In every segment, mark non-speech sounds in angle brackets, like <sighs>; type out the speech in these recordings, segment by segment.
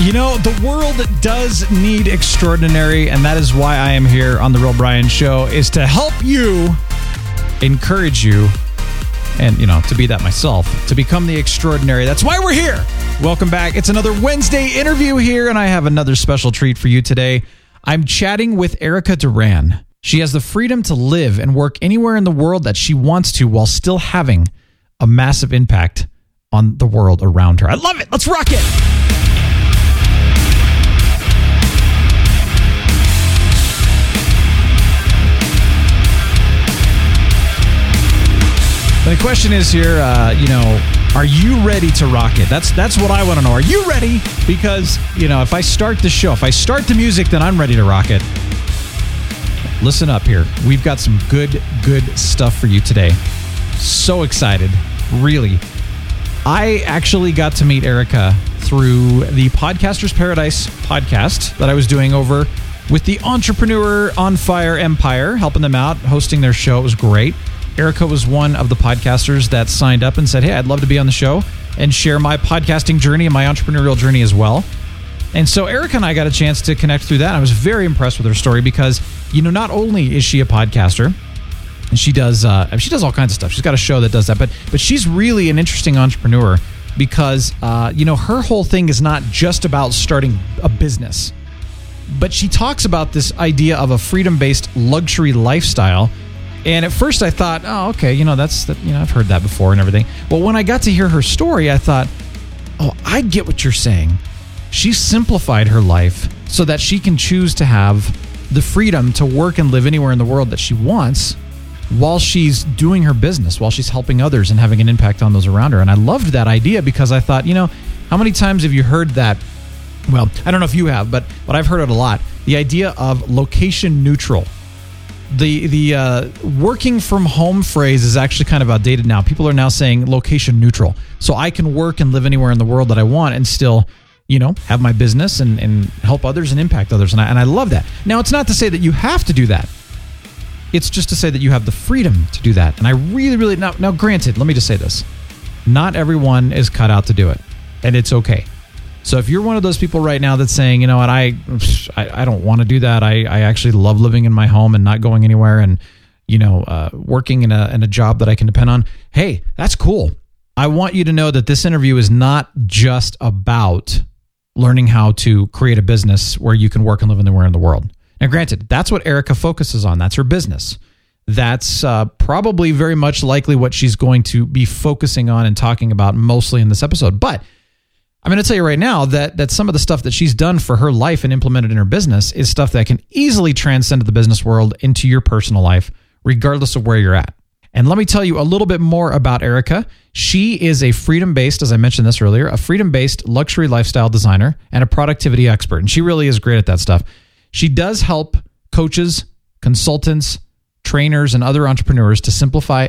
You know, the world does need extraordinary, and that is why I am here on the Real Brian Show, is to help you, encourage you, and you know, to be that myself, to become the extraordinary. That's why we're here. Welcome back. It's another Wednesday interview here, and I have another special treat for you today. I'm chatting with Erica Duran. She has the freedom to live and work anywhere in the world that she wants to while still having a massive impact on the world around her. I love it. Let's rock it. The question is here, uh, you know, are you ready to rock it? That's that's what I want to know. Are you ready? Because you know, if I start the show, if I start the music, then I'm ready to rock it. Listen up here. We've got some good, good stuff for you today. So excited, really. I actually got to meet Erica through the Podcasters Paradise podcast that I was doing over with the Entrepreneur on Fire Empire, helping them out, hosting their show. It was great. Erica was one of the podcasters that signed up and said, Hey, I'd love to be on the show and share my podcasting journey and my entrepreneurial journey as well. And so Erica and I got a chance to connect through that. I was very impressed with her story because, you know, not only is she a podcaster, and she does uh, she does all kinds of stuff. She's got a show that does that, but but she's really an interesting entrepreneur because uh, you know her whole thing is not just about starting a business, but she talks about this idea of a freedom based luxury lifestyle. And at first, I thought, oh, okay, you know, that's that, you know, I've heard that before and everything. Well, when I got to hear her story, I thought, oh, I get what you're saying. She simplified her life so that she can choose to have the freedom to work and live anywhere in the world that she wants while she's doing her business, while she's helping others and having an impact on those around her. And I loved that idea because I thought, you know, how many times have you heard that? Well, I don't know if you have, but but I've heard it a lot. The idea of location neutral. The the uh, working from home phrase is actually kind of outdated now. People are now saying location neutral. So I can work and live anywhere in the world that I want and still you know, have my business and, and help others and impact others. And I, and I love that. Now, it's not to say that you have to do that. It's just to say that you have the freedom to do that. And I really, really, now, now granted, let me just say this. Not everyone is cut out to do it. And it's okay. So if you're one of those people right now that's saying, you know what, I, I, I don't want to do that. I, I actually love living in my home and not going anywhere and, you know, uh, working in a, in a job that I can depend on. Hey, that's cool. I want you to know that this interview is not just about learning how to create a business where you can work and live anywhere in the world. Now, granted, that's what Erica focuses on. That's her business. That's uh, probably very much likely what she's going to be focusing on and talking about mostly in this episode. But I'm going to tell you right now that that some of the stuff that she's done for her life and implemented in her business is stuff that can easily transcend the business world into your personal life, regardless of where you're at. And let me tell you a little bit more about Erica. She is a freedom based, as I mentioned this earlier, a freedom based luxury lifestyle designer and a productivity expert. And she really is great at that stuff. She does help coaches, consultants, trainers, and other entrepreneurs to simplify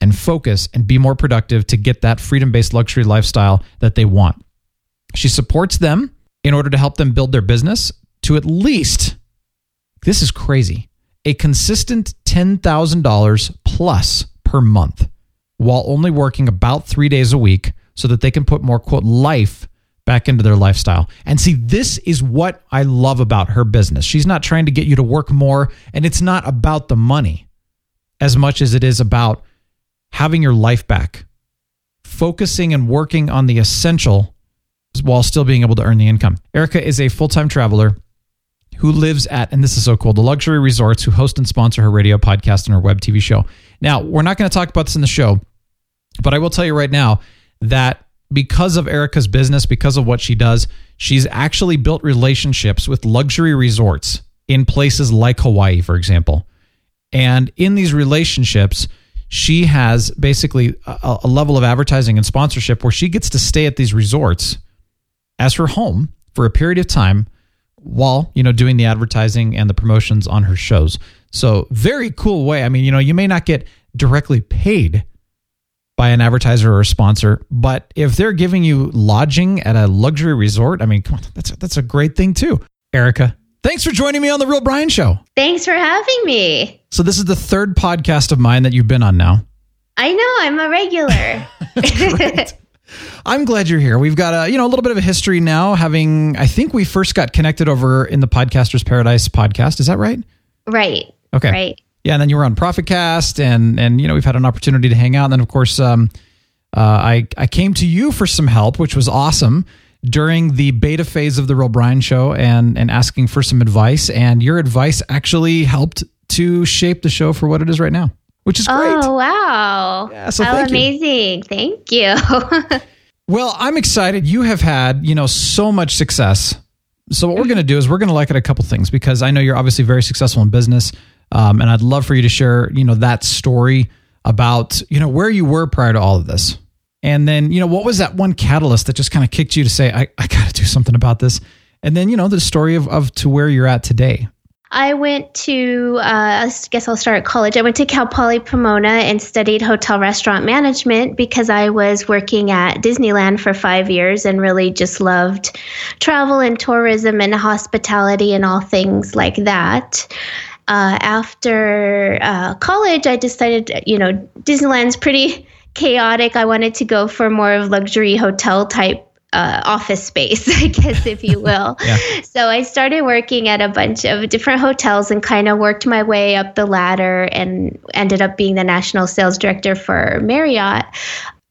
and focus and be more productive to get that freedom based luxury lifestyle that they want. She supports them in order to help them build their business to at least, this is crazy, a consistent $10,000 plus per month while only working about three days a week so that they can put more, quote, life back into their lifestyle. And see, this is what I love about her business. She's not trying to get you to work more, and it's not about the money as much as it is about having your life back, focusing and working on the essential while still being able to earn the income. Erica is a full time traveler who lives at, and this is so cool, the luxury resorts who host and sponsor her radio podcast and her web TV show. Now, we're not going to talk about this in the show, but I will tell you right now that because of Erica's business, because of what she does, she's actually built relationships with luxury resorts in places like Hawaii, for example. And in these relationships, she has basically a, a level of advertising and sponsorship where she gets to stay at these resorts as her home for a period of time while, you know, doing the advertising and the promotions on her shows. So, very cool way. I mean, you know, you may not get directly paid by an advertiser or a sponsor, but if they're giving you lodging at a luxury resort, I mean, come on, that's a, that's a great thing too. Erica, thanks for joining me on the Real Brian Show. Thanks for having me. So this is the third podcast of mine that you've been on now. I know I'm a regular. <laughs> I'm glad you're here. We've got a you know a little bit of a history now. Having I think we first got connected over in the Podcasters Paradise podcast. Is that right? right. Okay. Right. Yeah, and then you were on ProfitCast, and and you know we've had an opportunity to hang out. And then of course, um, uh, I I came to you for some help, which was awesome during the beta phase of the Real Brian Show, and and asking for some advice. And your advice actually helped to shape the show for what it is right now, which is great. Oh wow! Yeah, so How thank you. amazing! Thank you. <laughs> Well, I'm excited. You have had, you know, so much success. So what we're going to do is we're going to look at a couple things because I know you're obviously very successful in business, um, and I'd love for you to share, you know, that story about, you know, where you were prior to all of this, and then, you know, what was that one catalyst that just kind of kicked you to say, I, I got to do something about this, and then, you know, the story of of to where you're at today. I went to, uh, I guess I'll start at college. I went to Cal Poly Pomona and studied hotel restaurant management because I was working at Disneyland for five years and really just loved travel and tourism and hospitality and all things like that. Uh, after uh, college, I decided, you know, Disneyland's pretty <laughs> chaotic. I wanted to go for more of luxury hotel type uh, office space, <laughs> I guess, if you <laughs> will. Yeah. So I started working at a bunch of different hotels and kind of worked my way up the ladder and ended up being the national sales director for Marriott.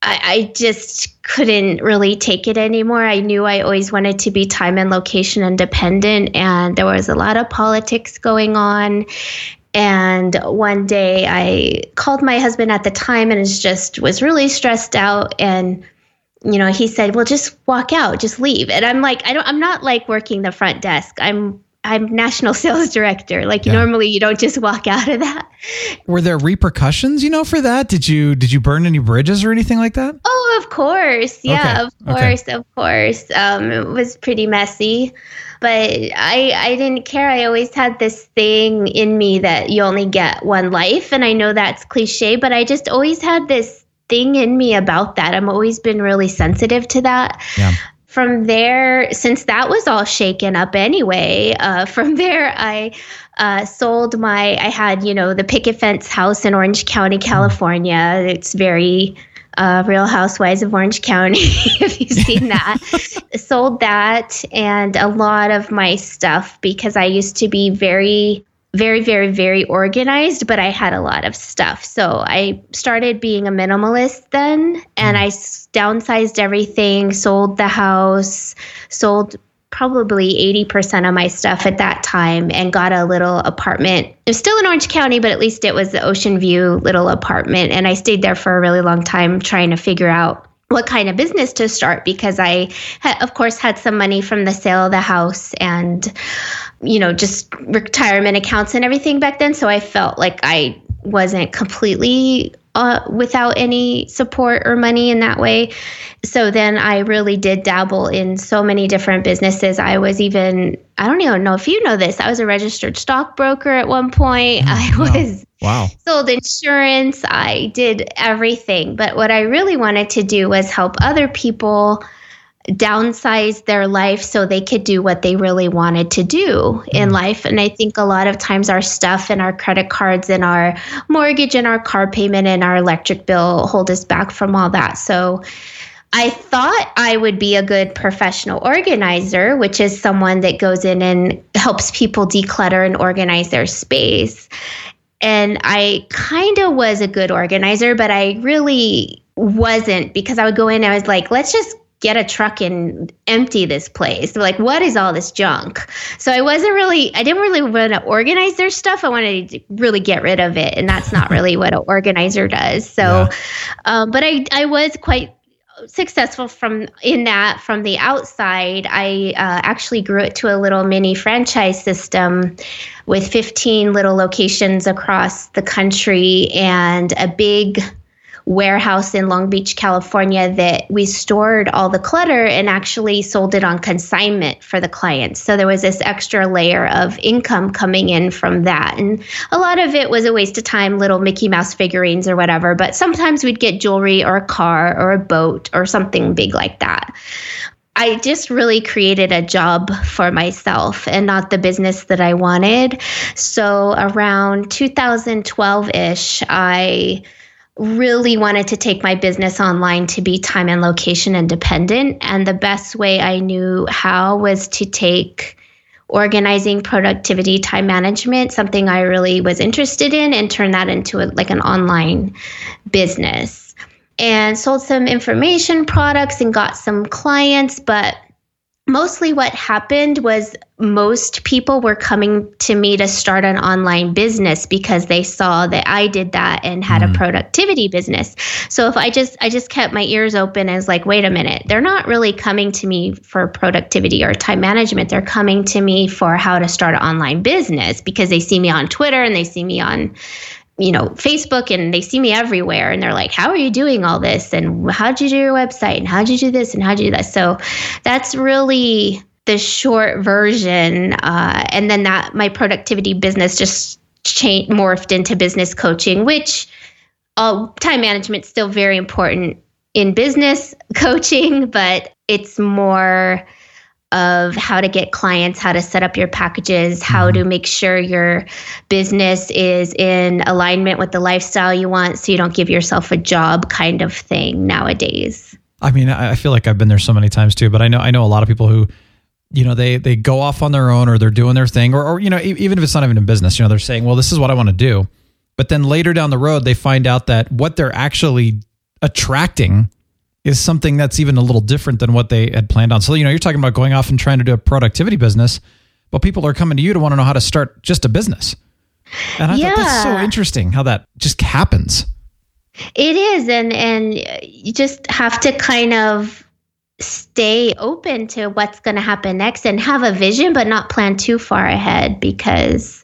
I, I just couldn't really take it anymore. I knew I always wanted to be time and location independent, and there was a lot of politics going on. And one day I called my husband at the time and just was really stressed out and you know, he said, "Well, just walk out, just leave." And I'm like, I don't I'm not like working the front desk. I'm I'm national <laughs> sales director. Like Yeah. normally you don't just walk out of that. Were there repercussions, you know, for that? Did you did you burn any bridges or anything like that? Oh, of course. Yeah, Okay, of okay. course, of course. Um, it was pretty messy, but I I didn't care. I always had this thing in me that you only get one life, and I know that's cliche, but I just always had this thing in me about that. I've always been really sensitive to that. Yeah. From there, since that was all shaken up anyway, uh, <laughs> from there I uh, sold my. I had you know the picket fence house in Orange County, California. It's very uh, Real Housewives of Orange County, <laughs> if you've <laughs> seen that. Sold that and a lot of my stuff because I used to be very, very, very, very organized, but I had a lot of stuff. So I started being a minimalist then and I downsized everything, sold the house, sold probably 80% of my stuff at that time and got a little apartment. It was still in Orange County, but at least it was the Ocean View little apartment. And I stayed there for a really long time trying to figure out what kind of business to start because I, of course, had some money from the sale of the house and, you know, just retirement accounts and everything back then. So I felt like I wasn't completely uh, without any support or money in that way. So then I really did dabble in so many different businesses. I was even, I don't even know if you know this, I was a registered stockbroker at one point. <laughs> I was Wow. sold insurance. I did everything. But what I really wanted to do was help other people downsize their life so they could do what they really wanted to do in mm. life. And I think a lot of times our stuff and our credit cards and our mortgage and our car payment and our electric bill hold us back from all that. So I thought I would be a good professional organizer, which is someone that goes in and helps people declutter and organize their space. And I kind of was a good organizer, but I really wasn't because I would go in and I was like, let's just get a truck and empty this place. Like, what is all this junk? So I wasn't really, I didn't really want to organize their stuff. I wanted to really get rid of it. And that's not really what an organizer does. So, um, but I, I was quite successful from in that from the outside i uh, actually grew it to a little mini franchise system with 15 little locations across the country and a big warehouse in Long Beach, California, that we stored all the clutter and actually sold it on consignment for the clients. So there was this extra layer of income coming in from that. And a lot of it was a waste of time, little Mickey Mouse figurines or whatever. But sometimes we'd get jewelry or a car or a boat or something big like that. I just really created a job for myself and not the business that I wanted. So around 2012 ish, I really wanted to take my business online to be time and location independent. And the best way I knew how was to take organizing productivity time management something i really was interested in and turn that into a, like an online business and sold some information products and got some clients. But mostly what happened was most people were coming to me to start an online business because they saw that I did that and had mm. a productivity business. So if I just I just kept my ears open as like wait a minute, they're not really coming to me for productivity or time management. They're coming to me for how to start an online business because they see me on Twitter and they see me on you know, Facebook and they see me everywhere and they're like, How are you doing all this? And how'd you do your website? And how'd you do this? And how'd you do that? So that's really the short version. Uh, and then that my productivity business just changed, morphed into business coaching, which uh, time management is still very important in business <laughs> coaching, but it's more of how to get clients, how to set up your packages, how mm-hmm. to make sure your business is in alignment with the lifestyle you want so you don't give yourself a job kind of thing nowadays. I mean, I feel like I've been there so many times too, but I know I know a lot of people who you know they they go off on their own or they're doing their thing or, or you know even if it's not even in business you know they're saying well this is what i want to do but then later down the road they find out that what they're actually attracting is something that's even a little different than what they had planned on. So, you know, you're talking about going off and trying to do a productivity business, but people are coming to you to want to know how to start just a business. And I yeah. thought that's so interesting how that just happens. It is. And, and you just have to kind of stay open to what's going to happen next and have a vision, but not plan too far ahead because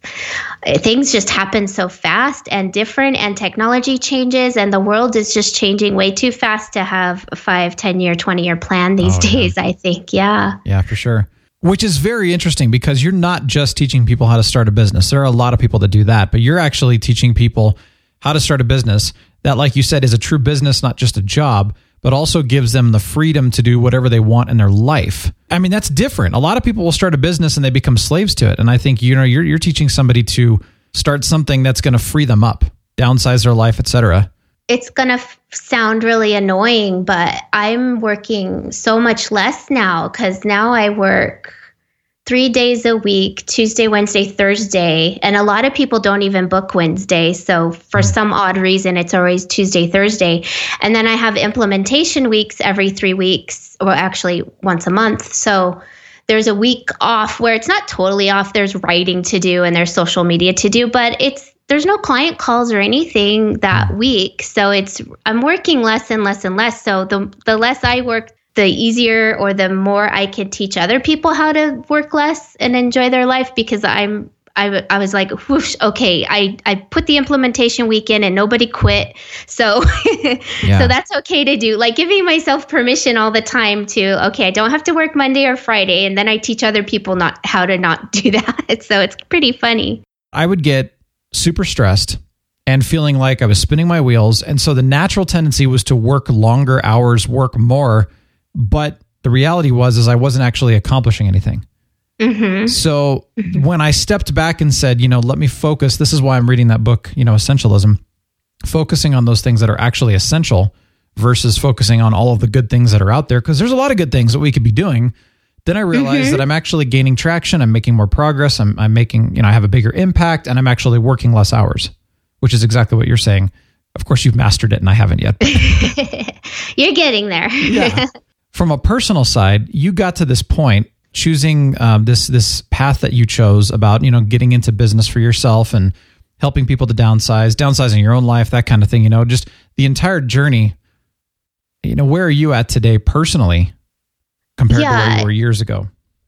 eh, things just happen so fast and different and technology changes and the world is just changing way too fast to have a five, 10 year, 20 year plan these oh, days, yeah. I think. Yeah. Yeah, for sure. Which is very interesting because you're not just teaching people how to start a business. There are a lot of people that do that, but you're actually teaching people how to start a business that, like you said, is a true business, not just a job but also gives them the freedom to do whatever they want in their life. I mean, that's different. A lot of people will start a business and they become slaves to it. And I think, you know, you're, you're teaching somebody to start something that's going to free them up, downsize their life, etc. It's going to f- sound really annoying, but I'm working so much less now because now I work three days a week Tuesday, Wednesday, Thursday. And a lot of people don't even book Wednesday. So for mm. some odd reason, it's always Tuesday, Thursday. And then I have implementation weeks every three weeks, or actually once a month. So there's a week off where it's not totally off. There's writing to do and there's social media to do, but it's there's no client calls or anything that mm. week. So it's I'm working less and less and less. So the the less I work, the easier or the more I could teach other people how to work less and enjoy their life because I'm I, I was like, whoosh, okay, I, I put the implementation week in and nobody quit. So <laughs> yeah. so that's okay to do. Like giving myself permission all the time to, okay, I don't have to work Monday or Friday. And then I teach other people not how to not <laughs> do that. So it's pretty funny. I would get super stressed and feeling like I was spinning my wheels. And so the natural tendency was to work longer hours, work more but the reality was is I wasn't actually accomplishing anything. Mm-hmm. So mm-hmm. when I stepped back and said, you know, let me focus. This is why I'm reading that book, you know, Essentialism, focusing on those things that are actually essential versus focusing on all of the good things that are out there. Because there's a lot of good things that we could be doing. Then I realized mm-hmm. that I'm actually gaining traction. I'm making more progress. I'm, I'm making, you know, I have a bigger impact and I'm actually working less hours, which is exactly what you're saying. Of course, you've mastered it and I haven't yet. <laughs> you're getting there. yeah. <laughs> from a personal side, you got to this point choosing um, this this path that you chose about you know getting into business for yourself and helping people to downsize, downsizing your own life, that kind of thing. You know, just the entire journey. You know, where are you at today personally compared yeah, to where you were years ago?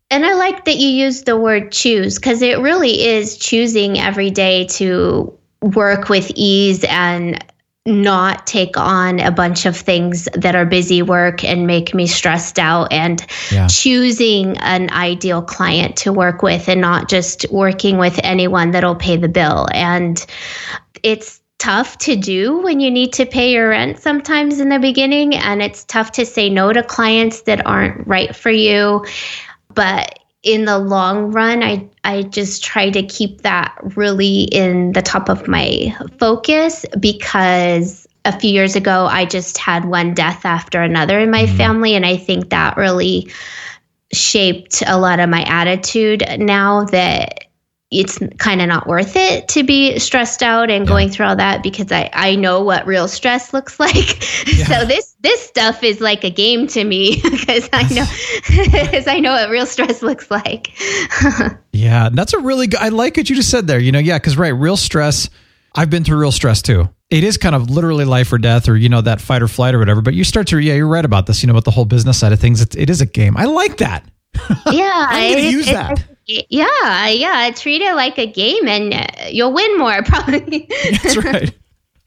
And I like that you use the word choose because it really is choosing every day to work with ease and not take on a bunch of things that are busy work and make me stressed out and Yeah. choosing an ideal client to work with and not just working with anyone that'll pay the bill and it's tough to do when you need to pay your rent sometimes in the beginning and it's tough to say no to clients that aren't right for you but in the long run i i just try to keep that really in the top of my focus because a few years ago i just had one death after another in my mm-hmm. family and i think that really shaped a lot of my attitude now that it's kind of not worth it to be stressed out and going through all that because I, I know what real stress looks <laughs> like. so this this stuff is like a game to me <laughs> because I know <laughs> because I know what real stress looks like. Yeah, that's a really good. I like what you just said there. You know, yeah, because right, real stress. I've been through real stress too. It is kind of literally life or death, or you know that fight or flight or whatever. But you start to, yeah, you're right about this. You know, with the whole business side of things, it, it is a game. I like that. yeah, I'm gonna it- use it- that. Yeah, yeah. Treat it like a game, and uh, you'll win more <laughs> probably. That's right.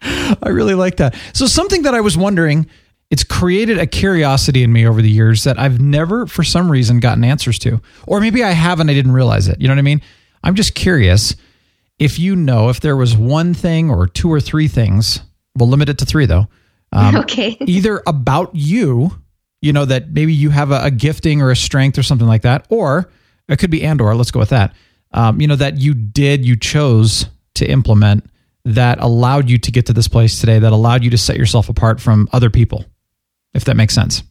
I really like that. So something that I was wondering, it's created a curiosity in me over the years that I've never, for some reason, gotten answers to, or maybe I have and I didn't realize it. You know what I mean? I'm just curious if you know if there was one thing or two or three things. We'll limit it to three though. Um, <laughs> okay. either about you, you know, that maybe you have a, a gifting or a strength or something like that, or it could be and or, let's go with that. Um, you know, that you did, you chose to implement that allowed you to get to this place today, that allowed you to set yourself apart from other people, if that makes sense.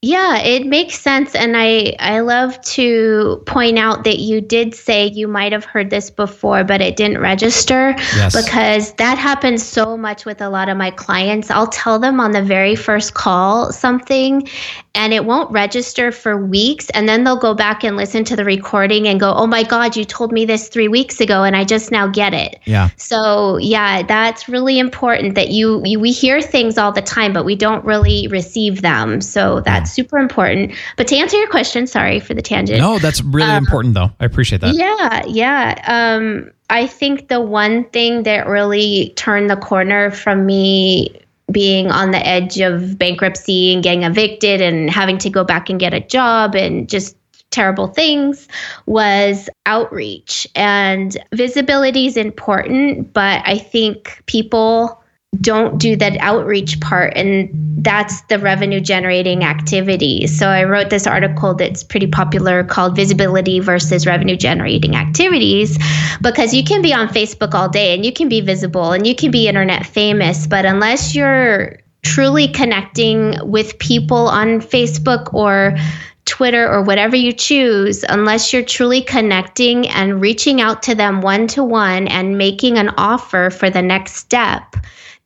Yeah, it makes sense. And I, I love to point out that you did say you might have heard this before, but it didn't register Yes. because that happens so much with a lot of my clients. I'll tell them on the very first call something and it won't register for weeks. And then they'll go back and listen to the recording and go, oh my God, you told me this three weeks ago and I just now get it. Yeah. So yeah, that's really important that you, you we hear things all the time, but we don't really receive them. So that's super important. But to answer your question, sorry for the tangent. No, that's really important though. I appreciate that. Yeah, yeah. Um, I think the one thing that really turned the corner from me being on the edge of bankruptcy and getting evicted and having to go back and get a job and just terrible things was outreach and visibility is important but i think people don't do that outreach part and that's the revenue generating activity. So i wrote this article that's pretty popular called visibility versus revenue generating activities because you can be on facebook all day and you can be visible and you can be internet famous but unless you're truly connecting with people on facebook or Twitter or whatever you choose, unless you're truly connecting and reaching out to them one to one and making an offer for the next step,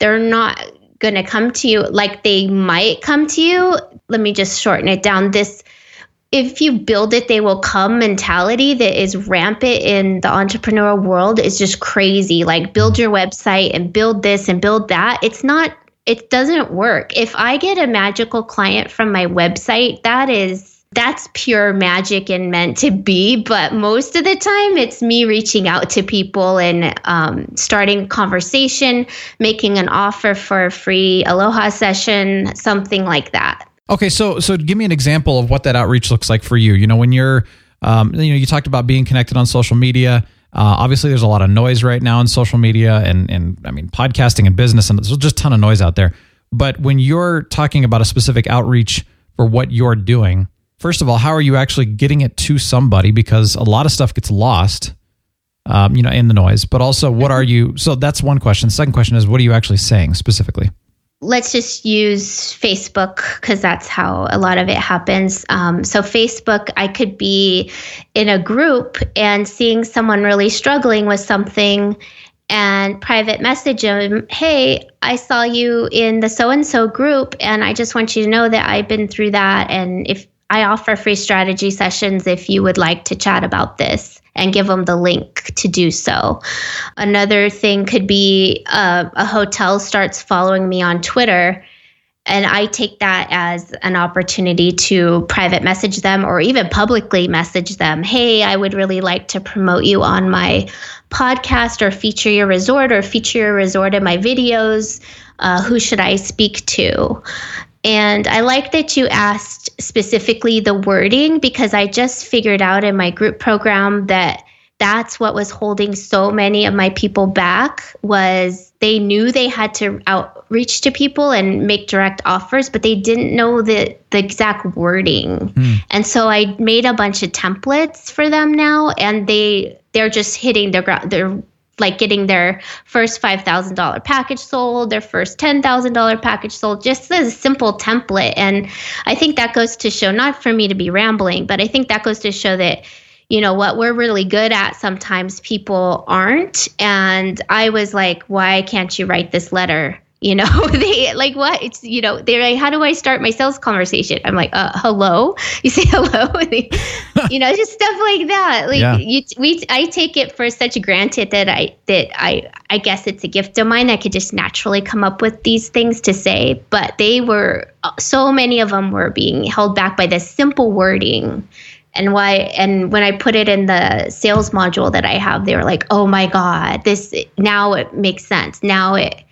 they're not going to come to you like they might come to you. Let me just shorten it down. This if you build it, they will come mentality that is rampant in the entrepreneurial world is just crazy. Like build your website and build this and build that. It's not, it doesn't work. If I get a magical client from my website, that is that's pure magic and meant to be. But most of the time, it's me reaching out to people and um, starting conversation, making an offer for a free aloha session, something like that. Okay, so so give me an example of what that outreach looks like for you. You know, when you're, um, you know, you talked about being connected on social media. Uh, obviously, there's a lot of noise right now in social media, and and I mean podcasting and business, and there's just a ton of noise out there. But when you're talking about a specific outreach for what you're doing, first of all, how are you actually getting it to somebody? Because a lot of stuff gets lost, um, you know, in the noise. But also, what are you? So that's one question. The second question is, what are you actually saying specifically? let's just use Facebook because that's how a lot of it happens. Um, so, Facebook, I could be in a group and seeing someone really struggling with something and private message them, Hey, I saw you in the so and so group, and I just want you to know that I've been through that. And if I offer free strategy sessions if you would like to chat about this and give them the link to do so. Another thing could be uh, a hotel starts following me on Twitter and I take that as an opportunity to private message them or even publicly message them. Hey, I would really like to promote you on my podcast or feature your resort or feature your resort in my videos. Uh, who should I speak to? And I like that you asked specifically the wording because I just figured out in my group program that that's what was holding so many of my people back was they knew they had to outreach to people and make direct offers but they didn't know the, the exact wording mm. and so i made a bunch of templates for them now and they they're just hitting their they're like getting their first $5,000 package sold, their first $10,000 package sold, just as a simple template. And I think that goes to show, not for me to be rambling, but I think that goes to show that you know what we're really good at sometimes people aren't. And i was like why can't you write this letter you know <laughs> they like what? It's you know they're like how do i start my sales conversation? I'm like uh, hello? <laughs> You say hello? <laughs> They, you know just stuff like that. Like yeah. you we i take it for such granted that i that i i guess it's a gift of mine. I could just naturally come up with these things to say but they were so many of them were being held back by this simple wording. And why and when i put it in the sales module that i have they were like oh my god this now it makes sense. Now it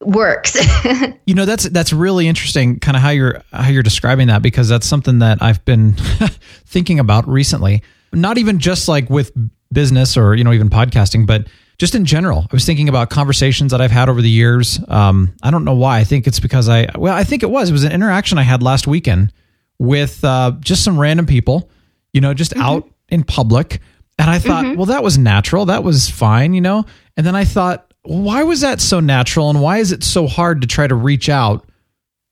works <laughs> you know that's that's really interesting kind of how you're how you're describing that because that's something that i've been <laughs> thinking about recently not even just like with business or you know even podcasting but just in general i was thinking about conversations that i've had over the years um, i don't know why i think it's because i well i think it was it was an interaction i had last weekend with uh, just some random people, you know, just mm-hmm. out in public. And I thought, mm-hmm. well, that was natural. That was fine, you know? And then I thought, why was that so natural? And why is it so hard to try to reach out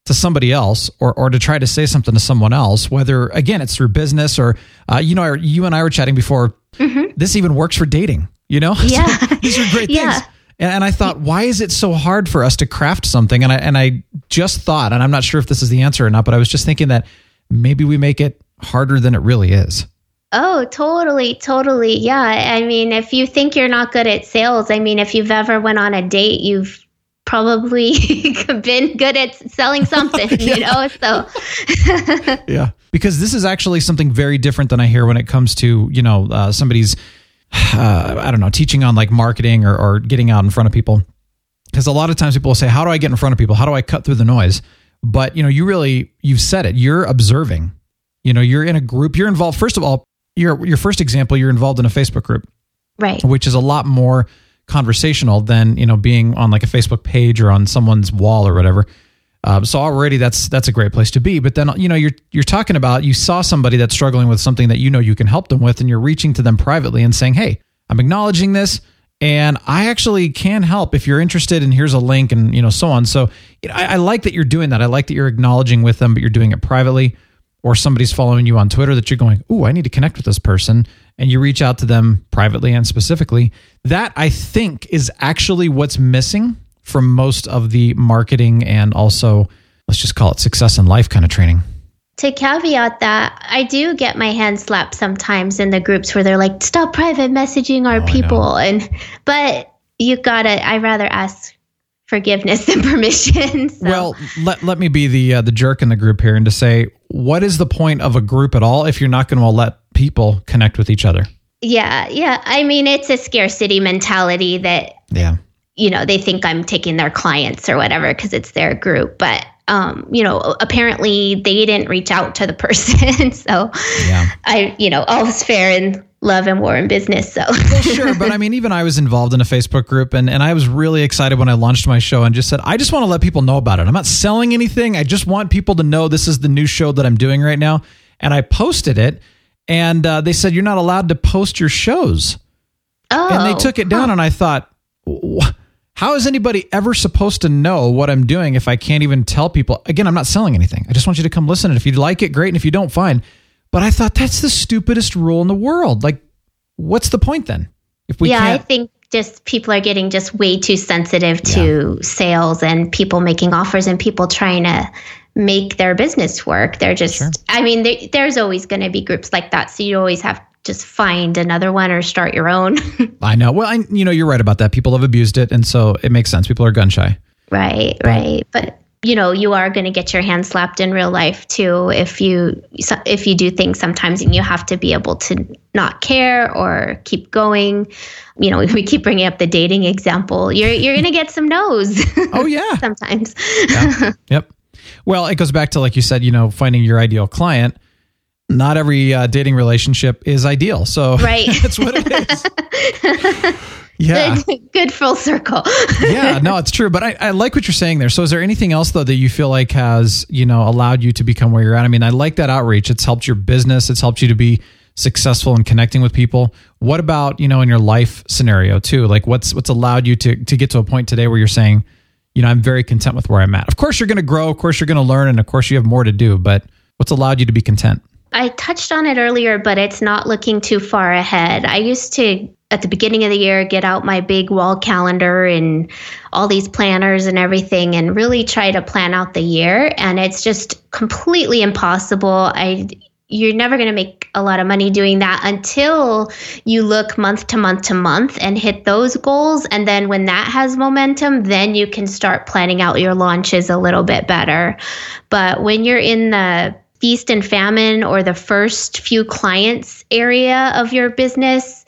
to somebody else or, or to try to say something to someone else, whether, again, it's through business or, uh, you know, you and I were chatting before. Mm-hmm. This even works for dating, you know? <laughs> Yeah. So <laughs> these are great yeah. things. And, and I thought, why is it so hard for us to craft something? And I, and I just thought, and I'm not sure if this is the answer or not, but I was just thinking that maybe we make it harder than it really is. Oh, totally, totally. Yeah. I mean, if you think you're not good at sales, I mean, if you've ever went on a date, you've probably <laughs> been good at selling something, <laughs> yeah. you know? So <laughs> Yeah. Because this is actually something very different than I hear when it comes to, you know, uh, somebody's <sighs> uh, I don't know, teaching on like marketing or, or getting out in front of people. Because a lot of times people will say, How do I get in front of people? How do I cut through the noise? but you know you really you've said it you're observing you know you're in a group you're involved first of all your your first example you're involved in a facebook group right which is a lot more conversational than you know being on like a facebook page or on someone's wall or whatever um, so already that's that's a great place to be but then you know you're you're talking about you saw somebody that's struggling with something that you know you can help them with and you're reaching to them privately and saying hey i'm acknowledging this and I actually can help if you're interested. And here's a link, and you know, so on. So you know, I, I, like that you're doing that. I like that you're acknowledging with them, but you're doing it privately. Or somebody's following you on Twitter that you're going, "Ooh, I need to connect with this person," and you reach out to them privately and specifically. That I think is actually what's missing from most of the marketing and also let's just call it success in life kind of training to caveat that, I do get my hand slapped sometimes in the groups where they're like, "Stop private messaging our oh, people," and but you gotta. I rather ask forgiveness than <laughs> permission. So. Well, let let me be the uh, the jerk in the group here and to say, what is the point of a group at all if you're not going to let people connect with each other? Yeah, yeah. I mean, it's a scarcity mentality that yeah, you know, they think I'm taking their clients or whatever because it's their group, but um, you know, apparently they didn't reach out to the <laughs> person. so yeah. I, you know, all is fair in love and war and business. So well, sure. <laughs> But I mean, even I was involved in a Facebook group and, and I was really excited when I launched my show and just said, I just want to let people know about it. I'm not selling anything. I just want people to know this is the new show that I'm doing right now. And I posted it and uh, they said, you're not allowed to post your shows. Oh, and they took it down huh. and I thought, what? How is anybody ever supposed to know what I'm doing if I can't even tell people? Again, I'm not selling anything. I just want you to come listen. And if you like it, great. And if you don't, fine. But I thought that's the stupidest rule in the world. Like, what's the point then? If we yeah, I think just people are getting just way too sensitive to yeah. sales and people making offers and people trying to make their business work. They're just, sure. I mean, they, there's always going to be groups like that. So you always have just find another one or start your own. <laughs> I know. Well, I, you know, you're right about that. People have abused it, and so it makes sense. People are gun shy. Right, right. But you know you are going to get your hand slapped in real life too if you if you do things sometimes and you have to be able to not care or keep going you know <laughs> we keep bringing up the dating example you're you're going to get some no's <laughs> Oh yeah. sometimes Yeah. yep. Well, it goes back to like you said, you know, finding your ideal client. Not every uh, dating relationship is ideal, so <laughs> Right. that's what it is. <laughs> Yeah, good, good full circle <laughs> yeah, no, it's true. But I, I like what you're saying there. So, is there anything else though that you feel like has you know allowed you to become where you're at? I mean, I like that outreach. It's helped your business. It's helped you to be successful in connecting with people. What about you know in your life scenario too? Like, what's what's allowed you to to get to a point today where you're saying, you know, I'm very content with where I'm at. Of course, you're going to grow. Of course, you're going to learn, and of course, you have more to do. But what's allowed you to be content? I touched on it earlier, but it's not looking too far ahead. I used to, at the beginning of the year, get out my big wall calendar and all these planners and everything and really try to plan out the year. And it's just completely impossible. I, you're never going to make a lot of money doing that until you look month to month to month and hit those goals. And then when that has momentum, then you can start planning out your launches a little bit better. But when you're in the feast and famine or the first few clients area of your business,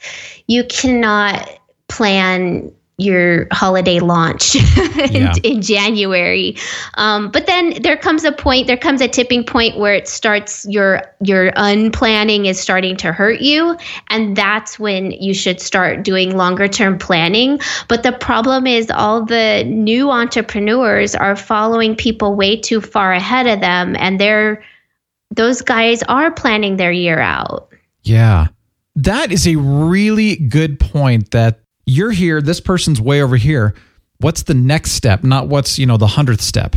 you cannot plan your holiday launch <laughs> in, Yeah. in January. Um, but then there comes a point, there comes a tipping point where it starts your your unplanning is starting to hurt you, and that's when you should start doing longer term planning. But the problem is all the new entrepreneurs are following people way too far ahead of them, and they're those guys are planning their year out. Yeah. That is a really good point that you're here, this person's way over here. What's the next step? Not what's, you know, the hundredth step.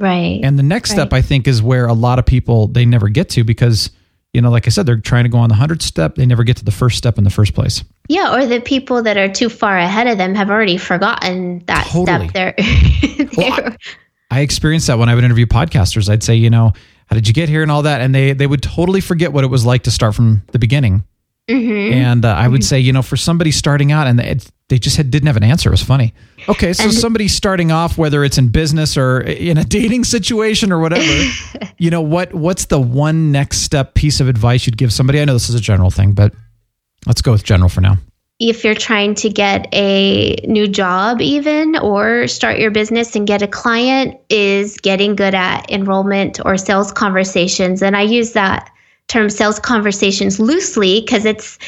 Right. And the next step, Right. I think, is where a lot of people they never get to because, you know, like I said, they're trying to go on the hundredth step. They never get to the first step in the first place. Yeah, or the people that are too far ahead of them have already forgotten that Totally. step. They're, <laughs> they're- I experienced that when I would interview podcasters. I'd say, you know, how did you get here and all that? And they they would totally forget what it was like to start from the beginning. Mhm. And uh, I would say, you know, for somebody starting out and it, they just had, didn't have an answer. It was funny. Okay, so And- somebody starting off, whether it's in business or in a dating situation or whatever, <laughs> you know, what what's the one next step piece of advice you'd give somebody? I know this is a general thing, but let's go with general for now. If you're trying to get a new job, even or start your business and get a client, is getting good at enrollment or sales conversations. And I use that term sales conversations loosely because it's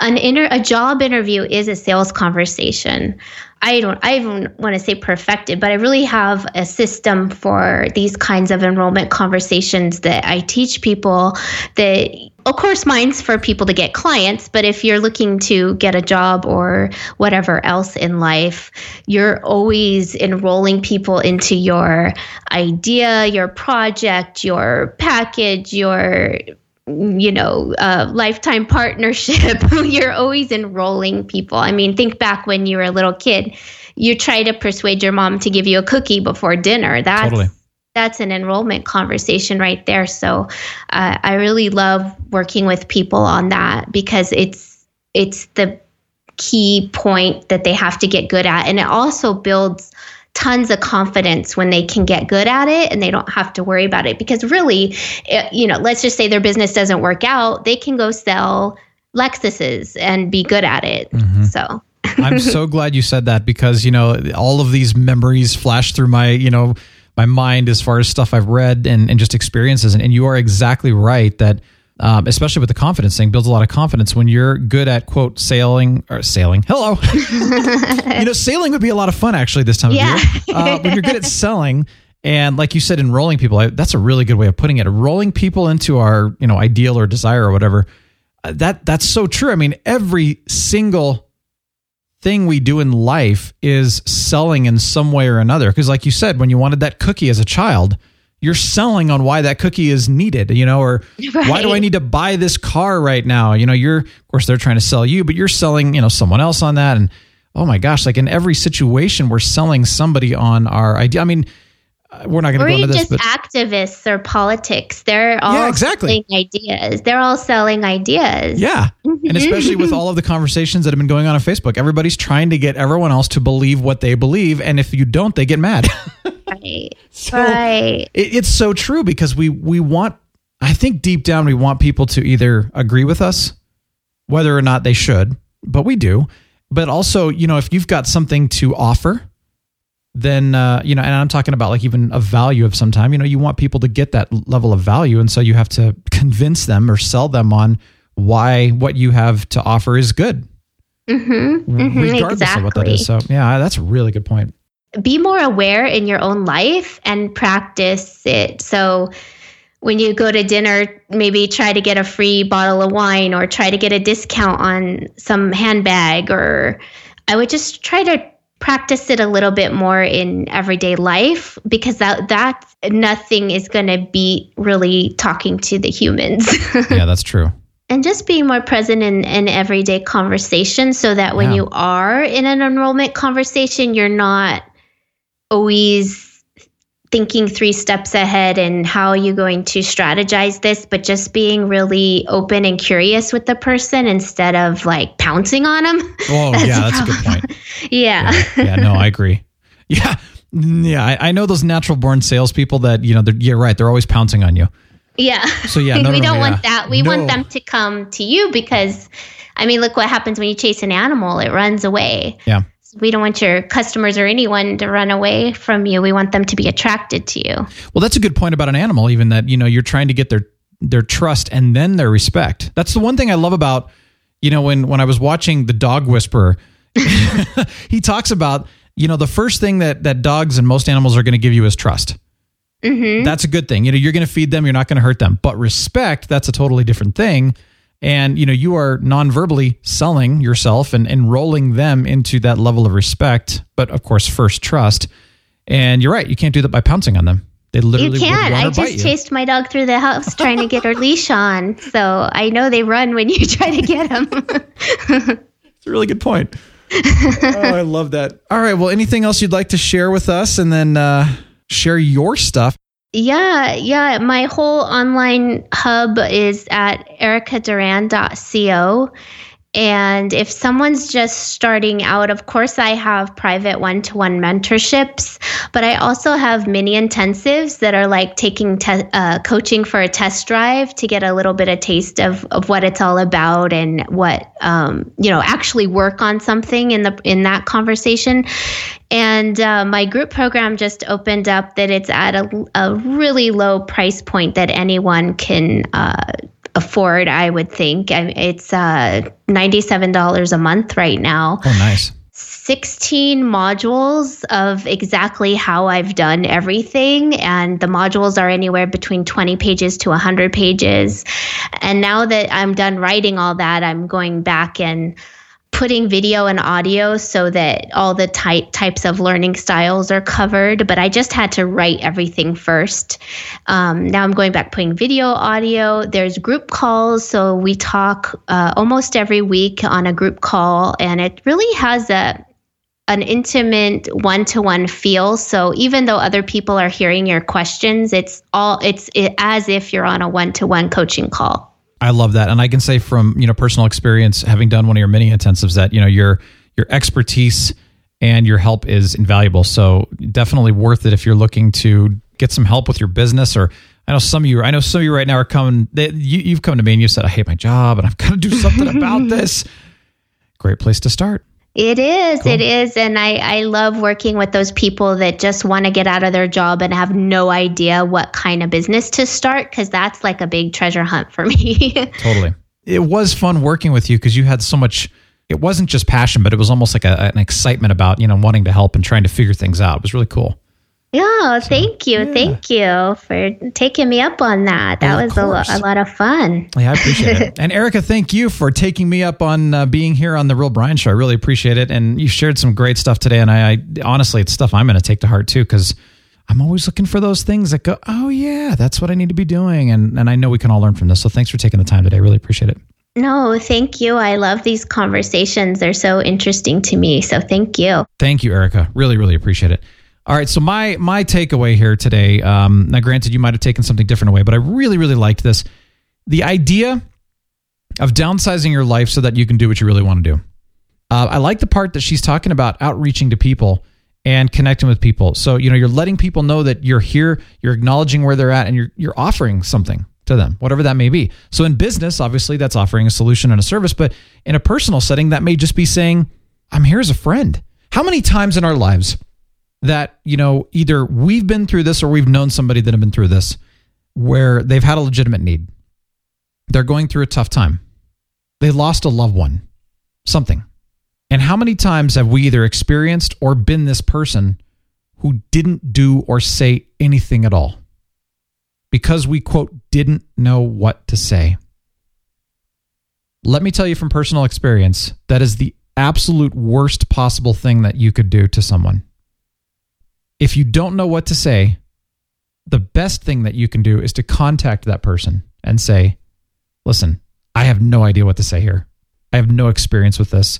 an inter a job interview is a sales conversation. I don't I even want to say perfected, but I really have a system for these kinds of enrollment conversations that I teach people that of course mine's for people to get clients, but if you're looking to get a job or whatever else in life, you're always enrolling people into your idea, your project, your package, your you know, uh, lifetime partnership. <laughs> You're always enrolling people. I mean, think back when you were a little kid. You try to persuade your mom to give you a cookie before dinner. That's Totally. That's an enrollment conversation right there. So, uh, I really love working with people on that because it's it's the key point that they have to get good at, and it also builds tons of confidence when they can get good at it and they don't have to worry about it. Because really it, you know let's just say their business doesn't work out they can go sell lexuses and be good at it. So. I'm so <laughs> glad you said that because you know all of these memories flash through my you know my mind as far as stuff I've read and, and just experiences. And, and you are exactly right that um, especially with the confidence thing builds a lot of confidence when you're good at quote sailing or sailing. Hello. <laughs> You know sailing would be a lot of fun actually this time Yeah. of year. Uh, when you're good at selling and like you said enrolling people I, that's a really good way of putting it. Rolling people into our you know ideal or desire or whatever. Uh, that that's so true. I mean every single thing we do in life is selling in some way or another. Because, like you said, when you wanted that cookie as a child, you're selling on why that cookie is needed, you know, or <laughs> why do I need to buy this car right now? You know, you're, of course, they're trying to sell you, but you're selling, you know, someone else on that. And oh my gosh, like in every situation, we're selling somebody on our idea. I mean, we're not going to go into this, just but activists or politics they're all Yeah, exactly. selling ideas they're all selling ideas Yeah. And mm-hmm. especially with all of the conversations that have been going on on Facebook, everybody's trying to get everyone else to believe what they believe. And if you don't, they get mad. <laughs> Right. So right. it, it's so true because we we want I think deep down we want people to either agree with us, whether or not they should, but we do. But also, you know, if you've got something to offer, then uh, you know, and I'm talking about like even a value of some time. You know, you want people to get that level of value, and so you have to <laughs> convince them or sell them on why what you have to offer is good, Mm-hmm. mm-hmm, regardless exactly. of what that is. So, yeah, that's a really good point. be more aware in your own life and practice it. So when you go to dinner, maybe try to get a free bottle of wine or try to get a discount on some handbag or I would just try to practice it a little bit more in everyday life because that that nothing is going to beat really talking to the humans. <laughs> Yeah, that's true. and just being more present in, in everyday conversation so that when Yeah. you are in an enrollment conversation you're not always thinking three steps ahead and how are you going to strategize this but just being really open and curious with the person instead of like pouncing on them Oh, That's yeah, <laughs> that's a good point. <laughs> yeah yeah, no, I agree. Yeah, yeah, I, I know those natural born salespeople that you know. They're, you're right; they're always pouncing on you. Yeah. So, yeah, <laughs> no, we no, don't no, want yeah. that. We want them to come to you because, I mean, look what happens when you chase an animal, it runs away. Yeah, We don't want your customers or anyone to run away from you. We want them to be attracted to you. well, that's a good point about an animal. Even that you know you're trying to get their their trust and then their respect. That's the one thing I love about you know when when I was watching the Dog Whisperer, <laughs> he talks about you know the first thing that that dogs and most animals are going to give you is trust. Mm-hmm. That's a good thing. You know, you're going to feed them, you're not going to hurt them. But respect, that's a totally different thing. And you know, you are non-verbally selling yourself and enrolling them into that level of respect, but of course, first trust. And you're right, you can't do that by pouncing on them. They literally You can't. I want to bite just chased my dog through the house trying to get her leash on. So I know they run when you <laughs> try to get them. It's a really good point. <laughs> oh, I love that. All right, well, anything else you'd like to share with us, and then uh, share your stuff? Yeah, yeah. My whole online hub is at ericaduran.co. And if someone's just starting out, of course, I have private one to one mentorships, but I also have mini intensives that are like taking te- uh, coaching for a test drive to get a little bit of taste of, of what it's all about and what, um, you know, actually work on something in the in that conversation. And uh, my group program just opened up that it's at a, a really low price point that anyone can uh, afford, I would think. It's uh, $97 a month right now. Oh, nice. 16 modules of exactly how I've done everything. And the modules are anywhere between 20 pages to 100 pages. And now that I'm done writing all that, I'm going back and putting video and audio so that all the type types of learning styles are covered but i just had to write everything first. Um, now i'm going back putting video audio. There's group calls so we talk uh, almost every week on a group call and it really has a an intimate one-to-one feel. So even though other people are hearing your questions it's all it's it, as if you're on a one-to-one coaching call I love that, and I can say from you know personal experience, having done one of your mini intensives, that you know your your expertise and your help is invaluable. So definitely worth it if you're looking to get some help with your business. Or I know some of you, I know some of you right now are coming. They, you, you've come to me and you said, "I hate my job and I've got to do something about <laughs> this." Great place to start. It is, it is. And I, I love working with those people that just want to get out of their job and have no idea what kind of business to start because that's like a big treasure hunt for <laughs> me. Totally. It was fun working with you because you had so much. It wasn't just passion, but it was almost like a, an excitement about you know wanting to help and trying to figure things out. It was really cool. Yeah, thank you. Thank you for taking me up on that. That Of was a, lo- a lot of fun. Yeah, I appreciate it. <laughs> And Erica, thank you for taking me up on uh, being here on the Real Brian Show. I really appreciate it. And you shared some great stuff today. And I, I honestly, it's stuff I'm going to take to heart too, because I'm always looking for those things that go, oh yeah, that's what I need to be doing. And and I know we can all learn from this. So thanks for taking the time today. I really appreciate it. No, thank you. I love these conversations. They're so interesting to me. So thank you. Thank you, Erica. Really, really appreciate it. All right, so my my takeaway here today. Um, now, granted, you might have taken something different away, but I really, really liked this. The idea of downsizing your life so that you can do what you really want to do. Uh, I like the part that she's talking about outreaching to people and connecting with people. So, you know, you're letting people know that you're here, you're acknowledging where they're at, and you're you're offering something to them, whatever that may be. So in business, obviously that's offering a solution and a service, but in a personal setting, that may just be saying, I'm here as a friend. How many times in our lives that, you know, either we've been through this or we've known somebody that have been through this where they've had a legitimate need. They're going through a tough time. They lost a loved one, something. And how many times have we either experienced or been this person who didn't do or say anything at all? Because we, quote, didn't know what to say. Let me tell you from personal experience that is the absolute worst possible thing that you could do to someone. If you don't know what to say, the best thing that you can do is to contact that person and say, listen, I have no idea what to say here. I have no experience with this,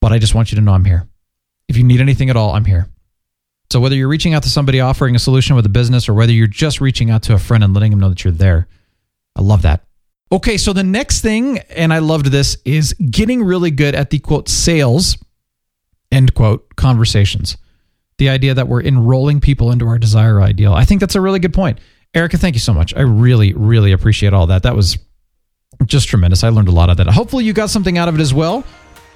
but I just want you to know I'm here. If you need anything at all, I'm here. So whether you're reaching out to somebody offering a solution with a business or whether you're just reaching out to a friend and letting them know that you're there, I love that. Okay, so the next thing, and I loved this, is getting really good at the quote sales, end quote, conversations. The idea that we're enrolling people into our desire ideal. I think that's a really good point. Erica, thank you so much. I really, really appreciate all that. That was just tremendous. I learned a lot of that. Hopefully, you got something out of it as well.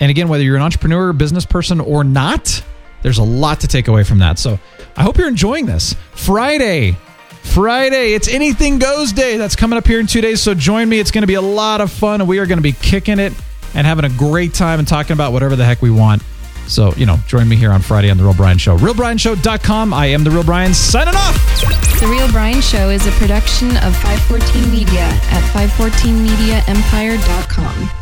And again, whether you're an entrepreneur, business person, or not, there's a lot to take away from that. So I hope you're enjoying this. Friday, Friday, it's Anything Goes Day. That's coming up here in two days. So join me. It's going to be a lot of fun. We are going to be kicking it and having a great time and talking about whatever the heck we want. So, you know, join me here on Friday on The Real Brian Show. RealBrianShow.com. I am The Real Brian, signing off. The Real Brian Show is a production of 514 Media at 514mediaempire.com.